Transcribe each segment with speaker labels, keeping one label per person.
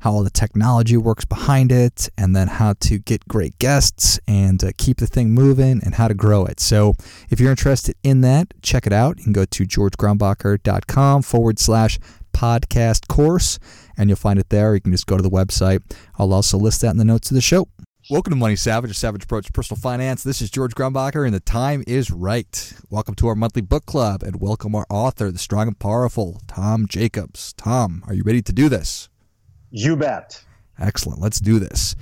Speaker 1: how all the technology works behind it, and then how to get great guests and uh, keep the thing moving and how to grow it. So, if you're interested in that, check it out. You can go to georgegrumbacher.com forward slash podcast course, and you'll find it there. You can just go to the website. I'll also list that in the notes of the show. Welcome to Money Savage, a savage approach to personal finance. This is George Grumbacher, and the time is right. Welcome to our monthly book club, and welcome our author, the strong and powerful Tom Jacobs. Tom, are you ready to do this?
Speaker 2: You bet.
Speaker 1: Excellent. Let's do this.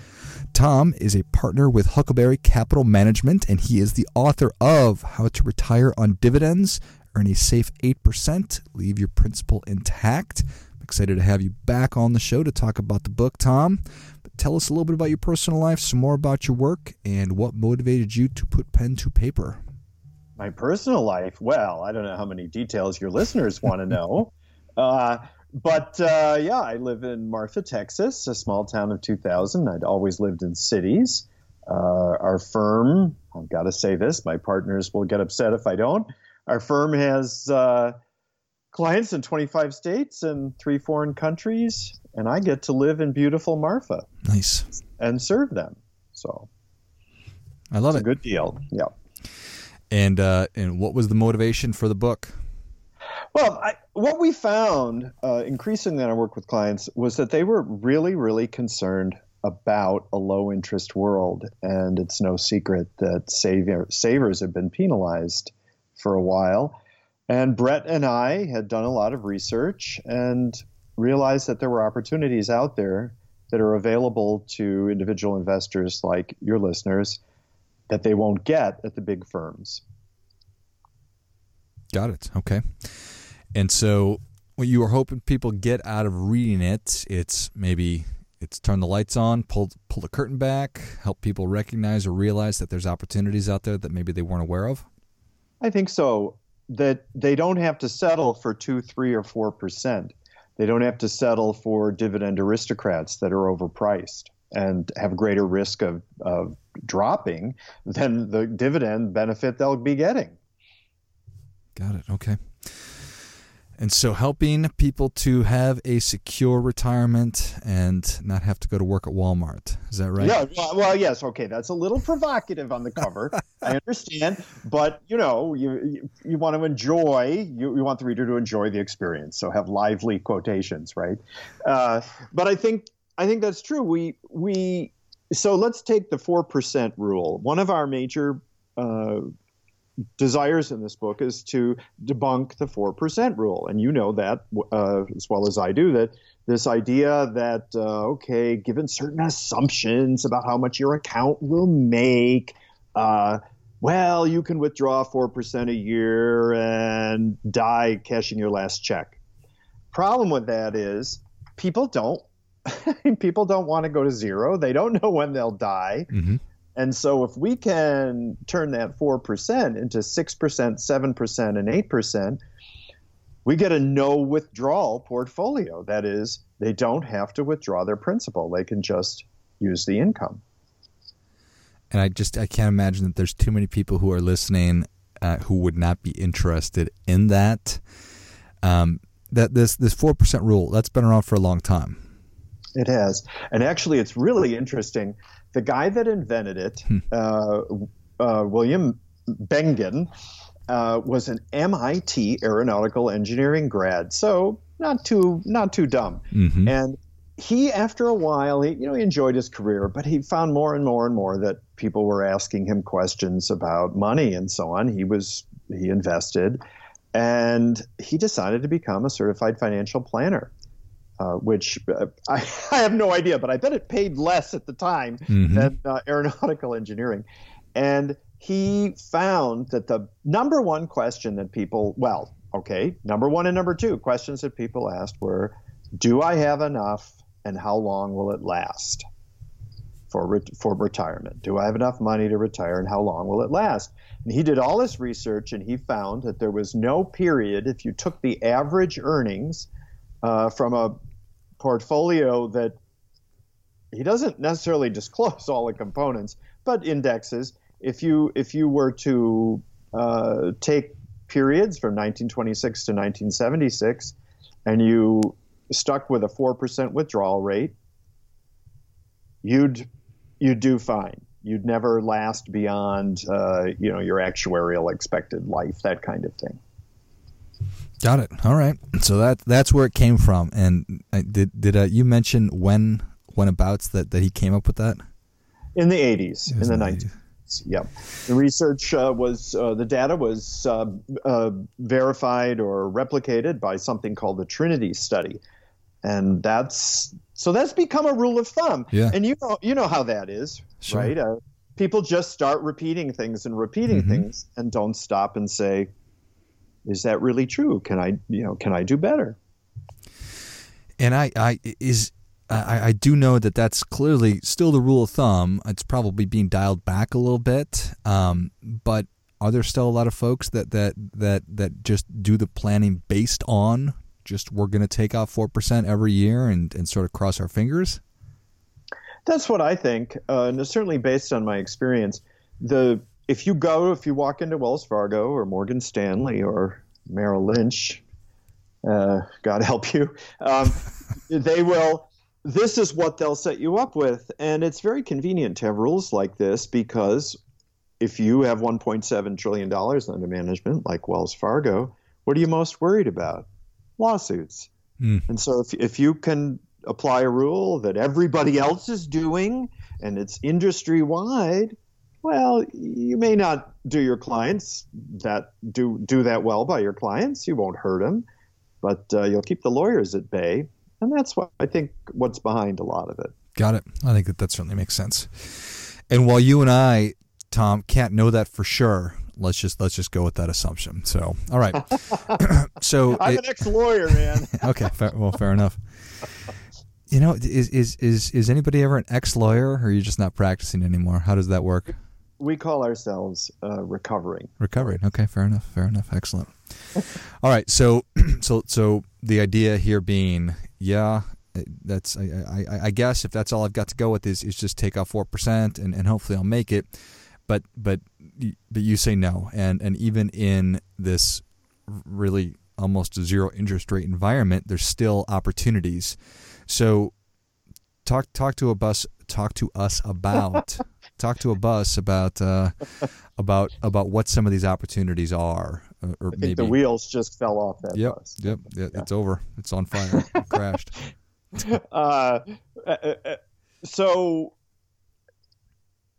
Speaker 1: Tom is a partner with Huckleberry Capital Management, and he is the author of How to Retire on Dividends, Earn a Safe 8%, Leave Your Principal Intact. I'm excited to have you back on the show to talk about the book, Tom. But tell us a little bit about your personal life, some more about your work, and what motivated you to put pen to paper.
Speaker 2: My personal life? Well, I don't know how many details your listeners want to know. Uh, but uh, yeah, I live in Marfa, Texas, a small town of 2,000. I'd always lived in cities. Uh, our firm, I've got to say this, my partners will get upset if I don't. Our firm has uh, clients in 25 states and three foreign countries, and I get to live in beautiful Marfa.
Speaker 1: Nice.
Speaker 2: And serve them. So
Speaker 1: I love it.
Speaker 2: good deal. Yeah.
Speaker 1: And uh, and what was the motivation for the book?
Speaker 2: Well, I, what we found uh, increasingly in our work with clients was that they were really, really concerned about a low interest world. And it's no secret that savior, savers have been penalized for a while. And Brett and I had done a lot of research and realized that there were opportunities out there that are available to individual investors like your listeners that they won't get at the big firms.
Speaker 1: Got it. Okay. And so, what you were hoping people get out of reading it, it's maybe it's turn the lights on, pull pull the curtain back, help people recognize or realize that there's opportunities out there that maybe they weren't aware of.
Speaker 2: I think so. That they don't have to settle for two, three, or four percent. They don't have to settle for dividend aristocrats that are overpriced and have greater risk of, of dropping than the dividend benefit they'll be getting.
Speaker 1: Got it. Okay. And so helping people to have a secure retirement and not have to go to work at Walmart. Is that right?
Speaker 2: Yeah. Well, yes. Okay. That's a little provocative on the cover. I understand. But, you know, you, you, you, want to enjoy, you, you want the reader to enjoy the experience. So have lively quotations, right? Uh, but I think, I think that's true. We, we, so let's take the 4% rule. One of our major uh, desires in this book is to debunk the 4% rule. And you know that uh, as well as I do that this idea that, uh, okay, given certain assumptions about how much your account will make, uh, well, you can withdraw 4% a year and die cashing your last check. Problem with that is people don't people don't want to go to zero. They don't know when they'll die. Mm-hmm. And so if we can turn that 4% into 6%, 7%, and 8%, we get a no withdrawal portfolio. That is, they don't have to withdraw their principal. They can just use the income.
Speaker 1: And I just I can't imagine that there's too many people who are listening uh, who would not be interested in that. Um, that this this four percent rule that's been around for a long time.
Speaker 2: It has, and actually, it's really interesting the guy that invented it, hmm. uh, uh, William Bengen, uh, was an MIT aeronautical engineering grad, so not too not too dumb. Mm-hmm. And he, after a while, he you know he enjoyed his career, but he found more and more and more that people were asking him questions about money and so on. He was he invested, and he decided to become a certified financial planner uh, which uh, I, I, have no idea, but I bet it paid less at the time mm-hmm. than uh, aeronautical engineering. And he found that the number one question that people, well, okay, number one and number two questions that people asked were Do I have enough and how long will it last? for re- for retirement? Do I have enough money to retire, and how long will it last? And he did all this research, and he found that there was no period. If you took the average earnings uh, from a portfolio that he doesn't necessarily disclose all the components, but indexes. If you if you were to uh, take periods from 1926 to 1976, and you stuck with a four percent withdrawal rate, you'd you'd do fine. You'd never last beyond uh, you know your actuarial expected life, that kind of thing.
Speaker 1: Got it. All right. So that that's where it came from. And uh, did did uh, you mention when when abouts that that he came up with that?
Speaker 2: In the 80s, in the 90s. Yep. The research uh, was, uh, the data was uh, uh, verified or replicated by something called the Trinity study. And that's, so that's become a rule of thumb.
Speaker 1: Yeah.
Speaker 2: And you know, you know how that is,
Speaker 1: Sure.
Speaker 2: right? Uh, people just start repeating things and repeating
Speaker 1: Mhm.
Speaker 2: things and don't stop and say, is that really true? Can I, you know, can I do better?
Speaker 1: And I, I is I, I do know that that's clearly still the rule of thumb. It's probably being dialed back a little bit. Um, but are there still a lot of folks that that that that just do the planning based on just we're going to take out four percent every year and and sort of cross our fingers?
Speaker 2: That's what I think, uh, and certainly based on my experience. The if you go, if you walk into Wells Fargo or Morgan Stanley or Merrill Lynch, uh, God help you, um, they will. This is what they'll set you up with, and it's very convenient to have rules like this because if you have 1.7 trillion dollars under management, like Wells Fargo, what are you most worried about? Lawsuits.
Speaker 1: Hmm.
Speaker 2: And so if, if you can apply a rule that everybody else is doing and it's industry wide, well, you may not do your clients that do do that well by your clients. You won't hurt them, but uh, you'll keep the lawyers at bay, and that's what I think what's behind a lot of it.
Speaker 1: Got it. I think that that certainly makes sense. And while you and I, Tom, can't know that for sure, let's just let's just go with that assumption. So, all right. so,
Speaker 2: I'm
Speaker 1: it-
Speaker 2: an ex-lawyer, man.
Speaker 1: okay, fair, well, fair enough. You know, is is is is anybody ever an ex-lawyer, or are you just not practicing anymore? How does that work?
Speaker 2: We call ourselves uh, recovering.
Speaker 1: Recovering. Okay, fair enough. Fair enough. Excellent. All right. So, so, so the idea here being, yeah, that's I, I, I guess if that's all I've got to go with is is just take off four percent and, and hopefully I'll make it. But but but you say no, and and even in this really almost a zero interest rate environment, there's still opportunities. So talk talk to a bus talk to us about talk to a bus about uh, about about what some of these opportunities are, uh, or
Speaker 2: I think
Speaker 1: maybe
Speaker 2: the wheels just fell off that
Speaker 1: Yep,
Speaker 2: bus.
Speaker 1: yep, yeah, it's over. It's on fire. It crashed.
Speaker 2: uh, uh, uh, so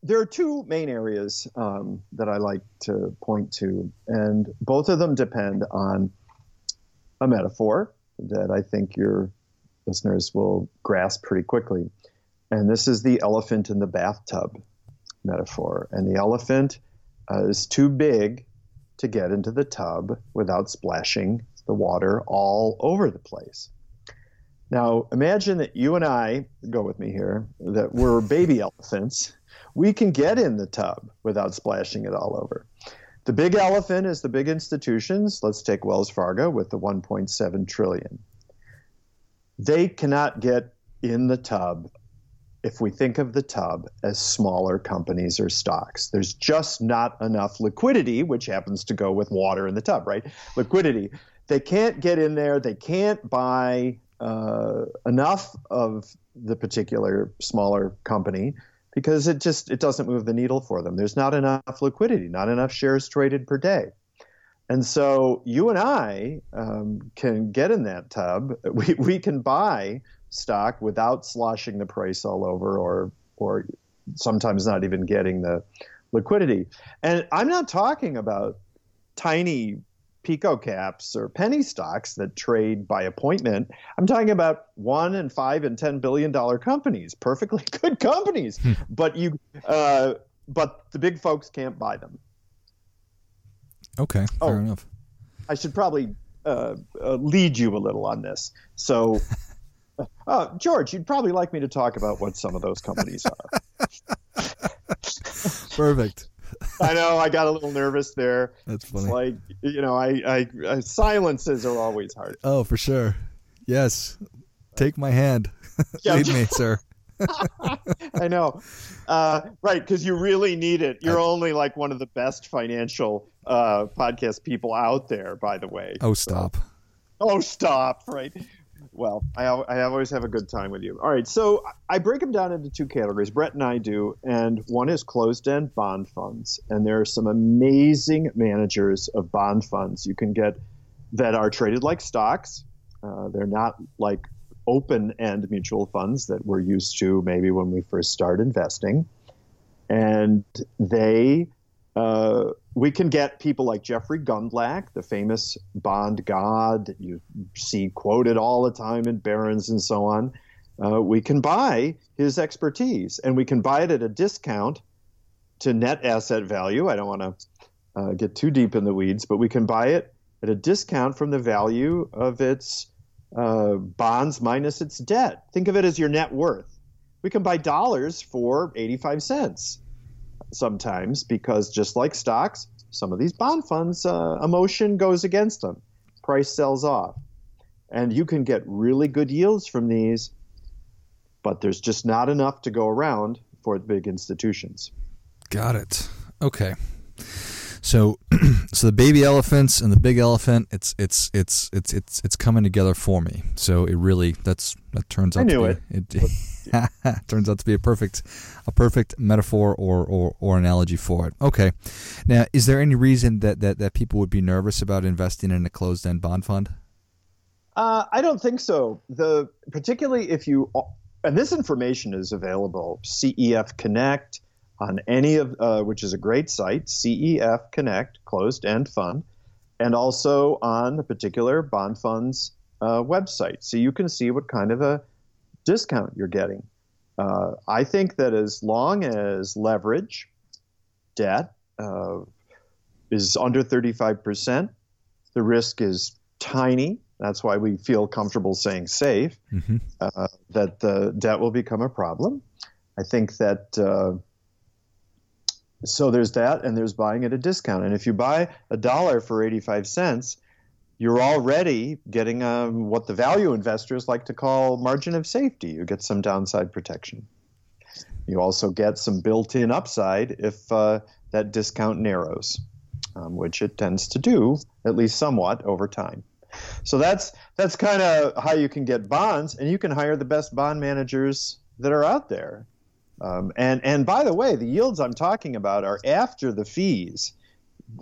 Speaker 2: there are two main areas um, that I like to point to, and both of them depend on a metaphor that I think your listeners will grasp pretty quickly. And this is the elephant in the bathtub metaphor. And the elephant uh, is too big to get into the tub without splashing the water all over the place. Now, imagine that you and I, go with me here, that we're baby elephants. We can get in the tub without splashing it all over. The big elephant is the big institutions. Let's take Wells Fargo with the 1.7 trillion. They cannot get in the tub if we think of the tub as smaller companies or stocks. There's just not enough liquidity, which happens to go with water in the tub, right? Liquidity. They can't get in there. They can't buy uh, enough of the particular smaller company because it just it doesn't move the needle for them. There's not enough liquidity, not enough shares traded per day. And so you and I um, can get in that tub. We, we can buy stock without sloshing the price all over or or sometimes not even getting the liquidity. And I'm not talking about tiny pico caps or penny stocks that trade by appointment. I'm talking about one and five and ten billion dollar companies, perfectly good companies, but you uh, but the big folks can't buy them.
Speaker 1: Okay, fair
Speaker 2: Oh.
Speaker 1: enough.
Speaker 2: I should probably uh, uh, lead you a little on this. So, Uh, George, you'd probably like me to talk about what some of those companies are.
Speaker 1: Perfect.
Speaker 2: I know I got a little nervous there.
Speaker 1: That's funny.
Speaker 2: It's like you know, I, I, I silences are always hard.
Speaker 1: Oh, for sure. Yes. Take my hand.
Speaker 2: Yeah.
Speaker 1: Lead me, sir.
Speaker 2: I know, uh, right? Because you really need it. You're only like one of the best financial uh, podcast people out there, by the way.
Speaker 1: Oh, stop.
Speaker 2: Oh, stop! Right. Well, I, I always have a good time with you. All right, so I break them down into two categories. Brett and I do, and one is closed-end bond funds, and there are some amazing managers of bond funds you can get that are traded like stocks. Uh, they're not like open-end mutual funds that we're used to maybe when we first start investing, and they uh, we can get people like Jeffrey Gundlach, the famous bond god that you see quoted all the time in Barron's and so on. Uh, we can buy his expertise, and we can buy it at a discount to net asset value. I don't want to uh, get too deep in the weeds, but we can buy it at a discount from the value of its uh, bonds minus its debt. Think of it as your net worth. We can buy dollars for 85 cents sometimes because just like stocks, some of these bond funds, uh, emotion goes against them. Price sells off. And you can get really good yields from these, but there's just not enough to go around for big institutions.
Speaker 1: Got it. Okay. So, so the baby elephants and the big elephant, it's it's it's it's it's it's coming together for me. So it really that's that turns out
Speaker 2: I knew
Speaker 1: to be, it. turns out to be a perfect a perfect metaphor or, or or analogy for it. Okay. Now, is there any reason that that that people would be nervous about investing in a closed end bond fund?
Speaker 2: Uh, I don't think so. The particularly if you and this information is available CEF Connect on any of uh, which is a great site CEF Connect closed end fund, and also on the particular bond fund's uh, website, so you can see what kind of a discount you're getting. Uh, I think that as long as leverage, debt uh, is under 35%, the risk is tiny. That's why we feel comfortable saying safe,
Speaker 1: Mm-hmm.
Speaker 2: uh, that the debt will become a problem. I think that. So there's that, and there's buying at a discount. And if you buy a dollar for 85 cents, you're already getting um, what the value investors like to call margin of safety. You get some downside protection. You also get some built in upside if uh, that discount narrows, um, which it tends to do, at least somewhat, over time. So that's that's kind of how you can get bonds, and you can hire the best bond managers that are out there. Um, and and by the way, the yields I'm talking about are after the fees.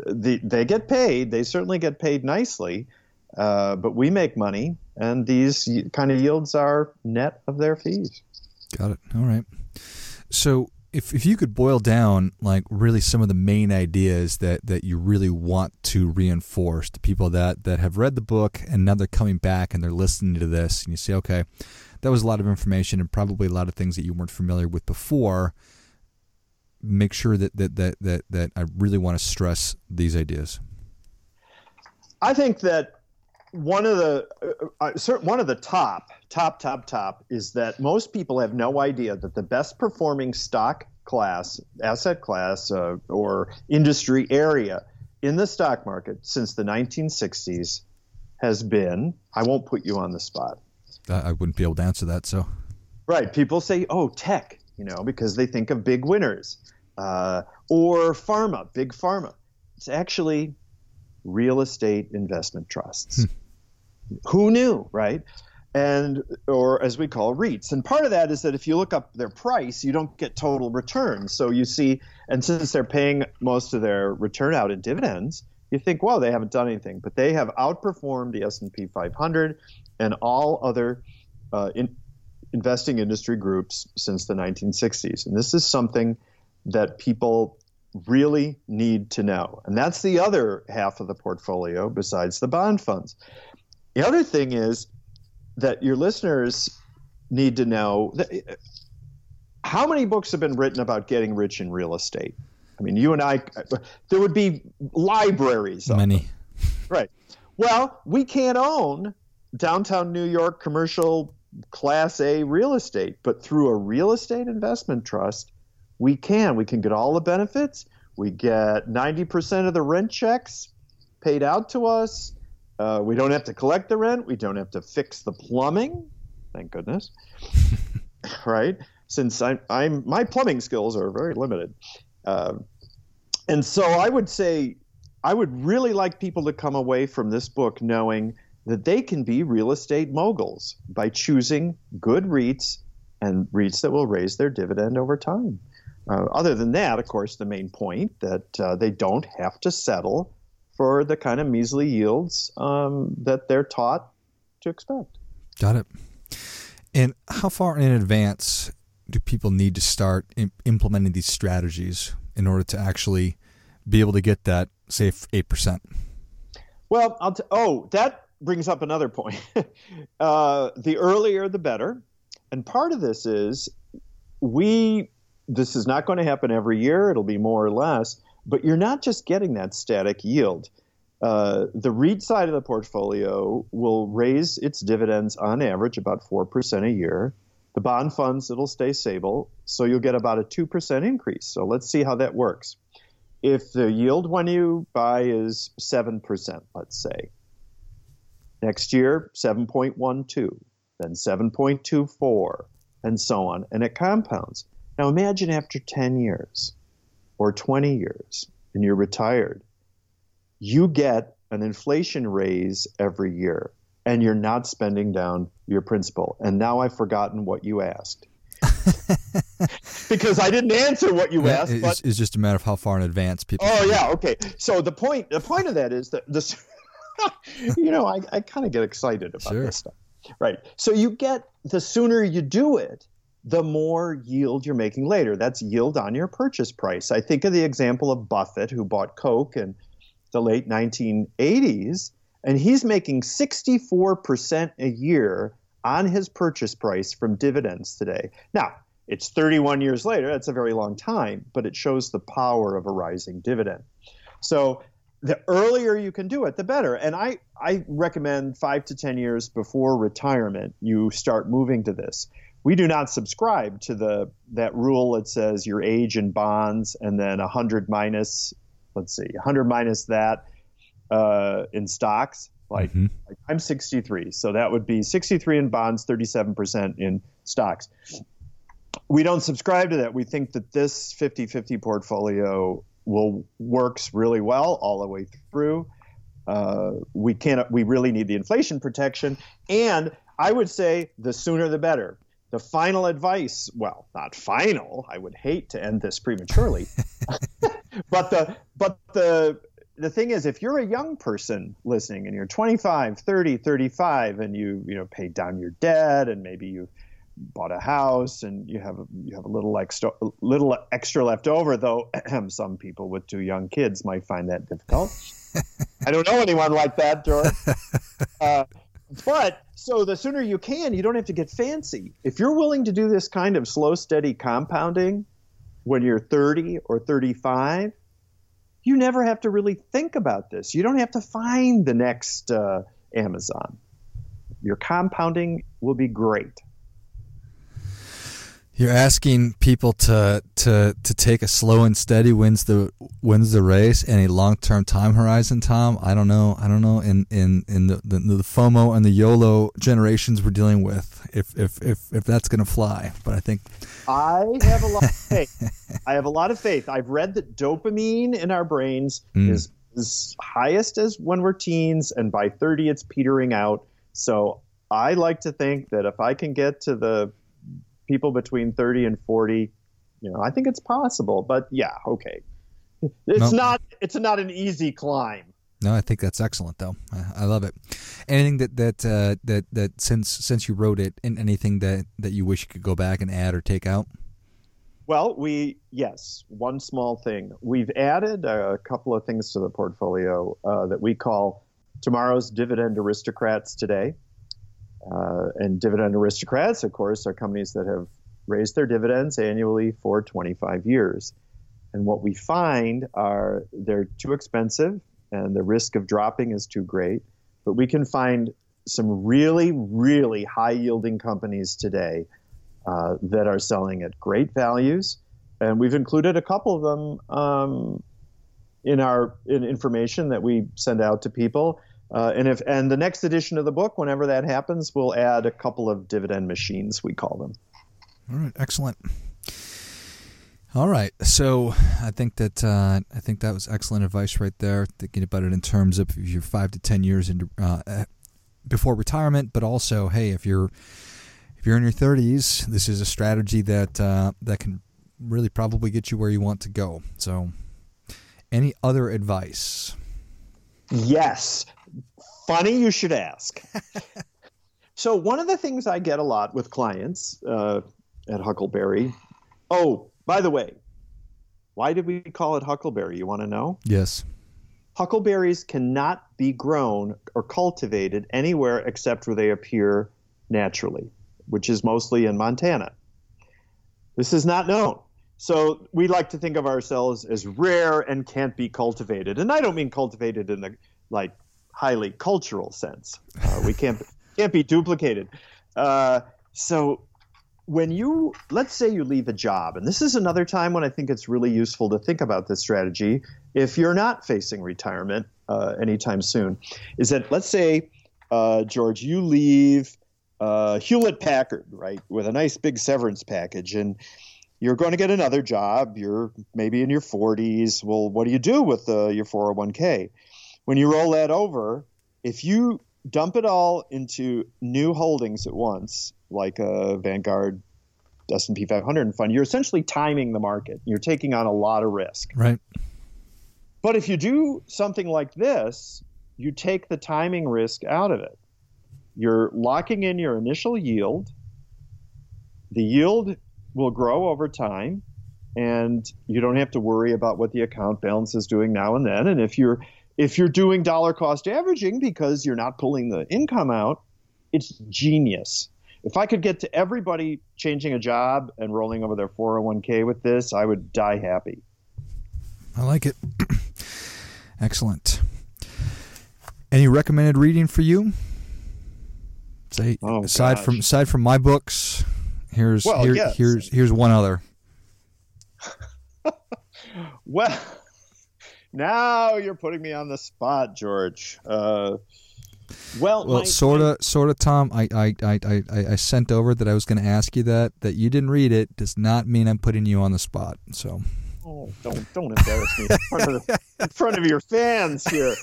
Speaker 2: The, they get paid. They certainly get paid nicely, uh, but we make money, and these kind of yields are net of their fees.
Speaker 1: Got it. All right. So if if you could boil down like really some of the main ideas that that you really want to reinforce to people that that have read the book and now they're coming back and they're listening to this and you say okay that was a lot of information and probably a lot of things that you weren't familiar with before. Make sure that that that that, that I really want to stress these ideas.
Speaker 2: I think that one of the uh, uh, one of the top top top top is that most people have no idea that the best performing stock class asset class uh, or industry area in the stock market since the 1960s has been I won't put you on the spot
Speaker 1: I I wouldn't be able to answer that so
Speaker 2: Right. People say, oh, tech, you know, because they think of big winners. Uh, or pharma, big pharma. It's actually real estate investment trusts. Who knew, right? And, or as we call REITs. And part of that is that if you look up their price, you don't get total return. So you see, and since they're paying most of their return out in dividends, you think, well, they haven't done anything. But they have outperformed the S&P 500 and all other uh, in, investing industry groups since the 1960s. And this is something that people really need to know. And that's the other half of the portfolio besides the bond funds. The other thing is that your listeners need to know that, how many books have been written about getting rich in real estate? I mean, you and I, there would be libraries. Of
Speaker 1: many
Speaker 2: Right. Well, we can't own downtown New York commercial class A real estate. But through a real estate investment trust, we can. We can get all the benefits. We get 90% of the rent checks paid out to us. Uh, we don't have to collect the rent. We don't have to fix the plumbing. Thank goodness. right? Since I'm, I'm, my plumbing skills are very limited. Uh, and so I would say, I would really like people to come away from this book knowing that they can be real estate moguls by choosing good REITs and REITs that will raise their dividend over time. Uh, other than that, of course, the main point that uh, they don't have to settle for the kind of measly yields um, that they're taught to expect.
Speaker 1: Got it. And how far in advance do people need to start implementing these strategies in order to actually be able to get that, say, eight percent?
Speaker 2: Well, I'll t- oh, that brings up another point. uh, the earlier, the better. And part of this is we. This is not going to happen every year. It'll be more or less. But you're not just getting that static yield. Uh, the REIT side of the portfolio will raise its dividends on average about 4% a year. The bond funds, it'll stay stable. So you'll get about a 2% increase. So let's see how that works. If the yield when you buy is 7%, let's say, Next year, 7.12, then 7.24, and so on. And it compounds. Now imagine after 10 years or 20 years and you're retired, you get an inflation raise every year and you're not spending down your principal. And now I've forgotten what you asked. because I didn't answer what you asked. It's,
Speaker 1: but, it's just a matter of how far in advance people.
Speaker 2: Oh yeah, okay. So the point the point of that is that this you know, I, I kind of get excited about sure. this stuff. Right. So you get the sooner you do it, the more yield you're making later. That's yield on your purchase price. I think of the example of Buffett, who bought Coke in the late 1980s, and he's making 64% a year on his purchase price from dividends today. Now, it's 31 years later. That's a very long time, but it shows the power of a rising dividend. So the earlier you can do it, the better. And I, I recommend five to 10 years before retirement, you start moving to this. We do not subscribe to the that rule that says your age in bonds and then 100 minus, let's see, 100 minus that uh, in stocks. Like, mm-hmm. like I'm 63, so that would be 63 in bonds, 37% in stocks. We don't subscribe to that. We think that this 50 50 portfolio will works really well all the way through. Uh, we can't. We really need the inflation protection, and I would say the sooner the better. The final advice, well, not final. I would hate to end this prematurely, but the but the the thing is if you're a young person listening and you're 25 30 35 and you you know paid down your debt and maybe you bought a house and you have a, you have a little extra little extra left over though some people with two young kids might find that difficult i don't know anyone like that george uh, but so the sooner you can you don't have to get fancy. If you're willing to do this kind of slow steady compounding when you're 30 or 35 you never have to really think about this. You don't have to find the next uh, amazon. Your compounding will be great
Speaker 1: you're asking people to to to take a slow and steady wins the wins the race and a long term time horizon. Tom, I don't know. I don't know. In in in the, the, the FOMO and the YOLO generations we're dealing with, if if if if that's going to fly. But I think
Speaker 2: I have a lot of faith. I have a lot of faith. I've read that dopamine in our brains mm. is is highest as when we're teens, and by thirty it's petering out. So I like to think that if I can get to the people between 30 and 40, you know, I think it's possible. But yeah, okay. It's not it's not an easy climb.
Speaker 1: No, I think that's excellent though. I, I love it. Anything that that uh, that that since since you wrote it, and anything that that you wish you could go back and add or take out.
Speaker 2: Well, we yes, one small thing. We've added a couple of things to the portfolio uh, that we call tomorrow's dividend aristocrats today. Uh, and dividend aristocrats, of course, are companies that have raised their dividends annually for 25 years. And what we find are they're too expensive and the risk of dropping is too great. But we can find some really, really high yielding companies today uh, that are selling at great values. And we've included a couple of them um, in our in information that we send out to people. Uh, and if and the next edition of the book, whenever that happens, we'll add a couple of dividend machines, we call them.
Speaker 1: All right, excellent. All right, so I think that uh, I think that was excellent advice right there. Thinking about it in terms of your five to ten years into uh, eh, before retirement, but also, hey, if you're if you're in your thirties, this is a strategy that uh, that can really probably get you where you want to go. So, any other advice?
Speaker 2: Yes. Funny you should ask. so one of the things I get a lot with clients uh, at Huckleberry. Oh, by the way, why did we call it huckleberry? You want to know?
Speaker 1: Yes.
Speaker 2: Huckleberries cannot be grown or cultivated anywhere except where they appear naturally, which is mostly in Montana. This is not known. So we like to think of ourselves as rare and can't be cultivated. And I don't mean cultivated in the like highly cultural sense. Uh, we can't can't be duplicated. Uh, so when you let's say you leave a job and this is another time when i think it's really useful to think about this strategy if you're not facing retirement uh, anytime soon is that let's say uh, george you leave uh, hewlett packard right with a nice big severance package and you're going to get another job you're maybe in your 40s well what do you do with uh, your 401k when you roll that over if you dump it all into new holdings at once like a Vanguard S&P 500 fund, you're essentially timing the market. You're taking on a lot of risk.
Speaker 1: Right.
Speaker 2: But if you do something like this, you take the timing risk out of it. You're locking in your initial yield. The yield will grow over time and you don't have to worry about what the account balance is doing now and then. And if you're if you're doing dollar cost averaging because you're not pulling the income out, it's genius if I could get to everybody changing a job and rolling over their 401k with this, I would die happy.
Speaker 1: I like it. Excellent. Any recommended reading for you? Say oh, aside gosh. from aside from my books, here's well, here, yes. here's here's one other.
Speaker 2: well, now you're putting me on the spot, George. Uh, well,
Speaker 1: well, sort of, sort of, Tom. I, I, I, I, I sent over that I was going to ask you that. That you didn't read it does not mean I'm putting you on the spot. So.
Speaker 2: Oh, don't don't embarrass me in front of, the, in front of your fans here.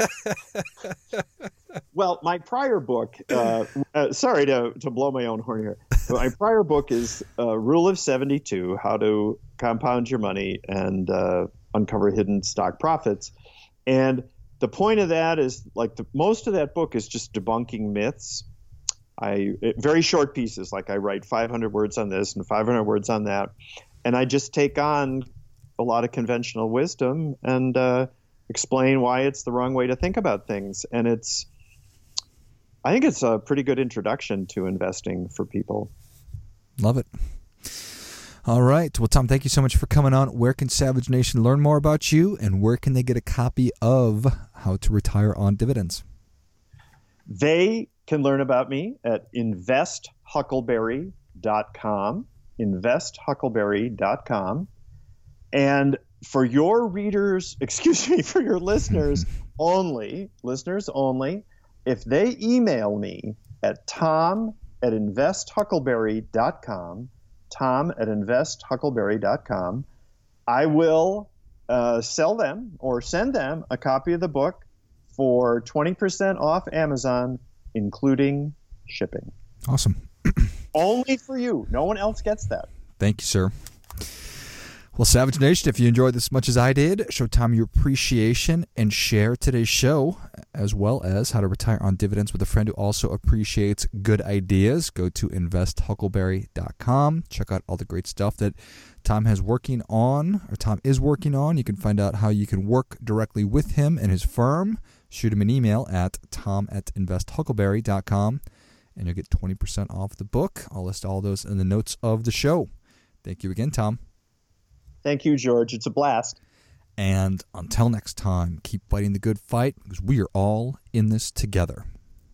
Speaker 2: well, my prior book. Uh, uh, sorry to to blow my own horn here. My prior book is uh, Rule of Seventy Two: How to Compound Your Money and uh, Uncover Hidden Stock Profits, and the point of that is like the, most of that book is just debunking myths. I very short pieces, like I write 500 words on this and 500 words on that, and I just take on a lot of conventional wisdom and uh, explain why it's the wrong way to think about things. And it's, I think it's a pretty good introduction to investing for people.
Speaker 1: Love it. All right. Well, Tom, thank you so much for coming on. Where can Savage Nation learn more about you, and where can they get a copy of How to Retire on Dividends?
Speaker 2: They can learn about me at investhuckleberry.com. Investhuckleberry.com. And for your readers, excuse me, for your listeners only, listeners only, if they email me at tom at investhuckleberry.com, tom at investhuckleberry.com. I will uh, sell them or send them a copy of the book for 20% off Amazon, including shipping.
Speaker 1: Awesome.
Speaker 2: Only for you. No one else gets that.
Speaker 1: Thank you, sir. Well, Savage Nation, if you enjoyed this as much as I did, show Tom your appreciation and share today's show, as well as how to retire on dividends with a friend who also appreciates good ideas. Go to investhuckleberry.com. Check out all the great stuff that Tom has working on, or Tom is working on. You can find out how you can work directly with him and his firm. Shoot him an email at tom at investhuckleberry.com, and you'll get 20% off the book. I'll list all those in the notes of the show. Thank you again, Tom.
Speaker 2: Thank you, George. It's a blast.
Speaker 1: And until next time, keep fighting the good fight because we are all in this together.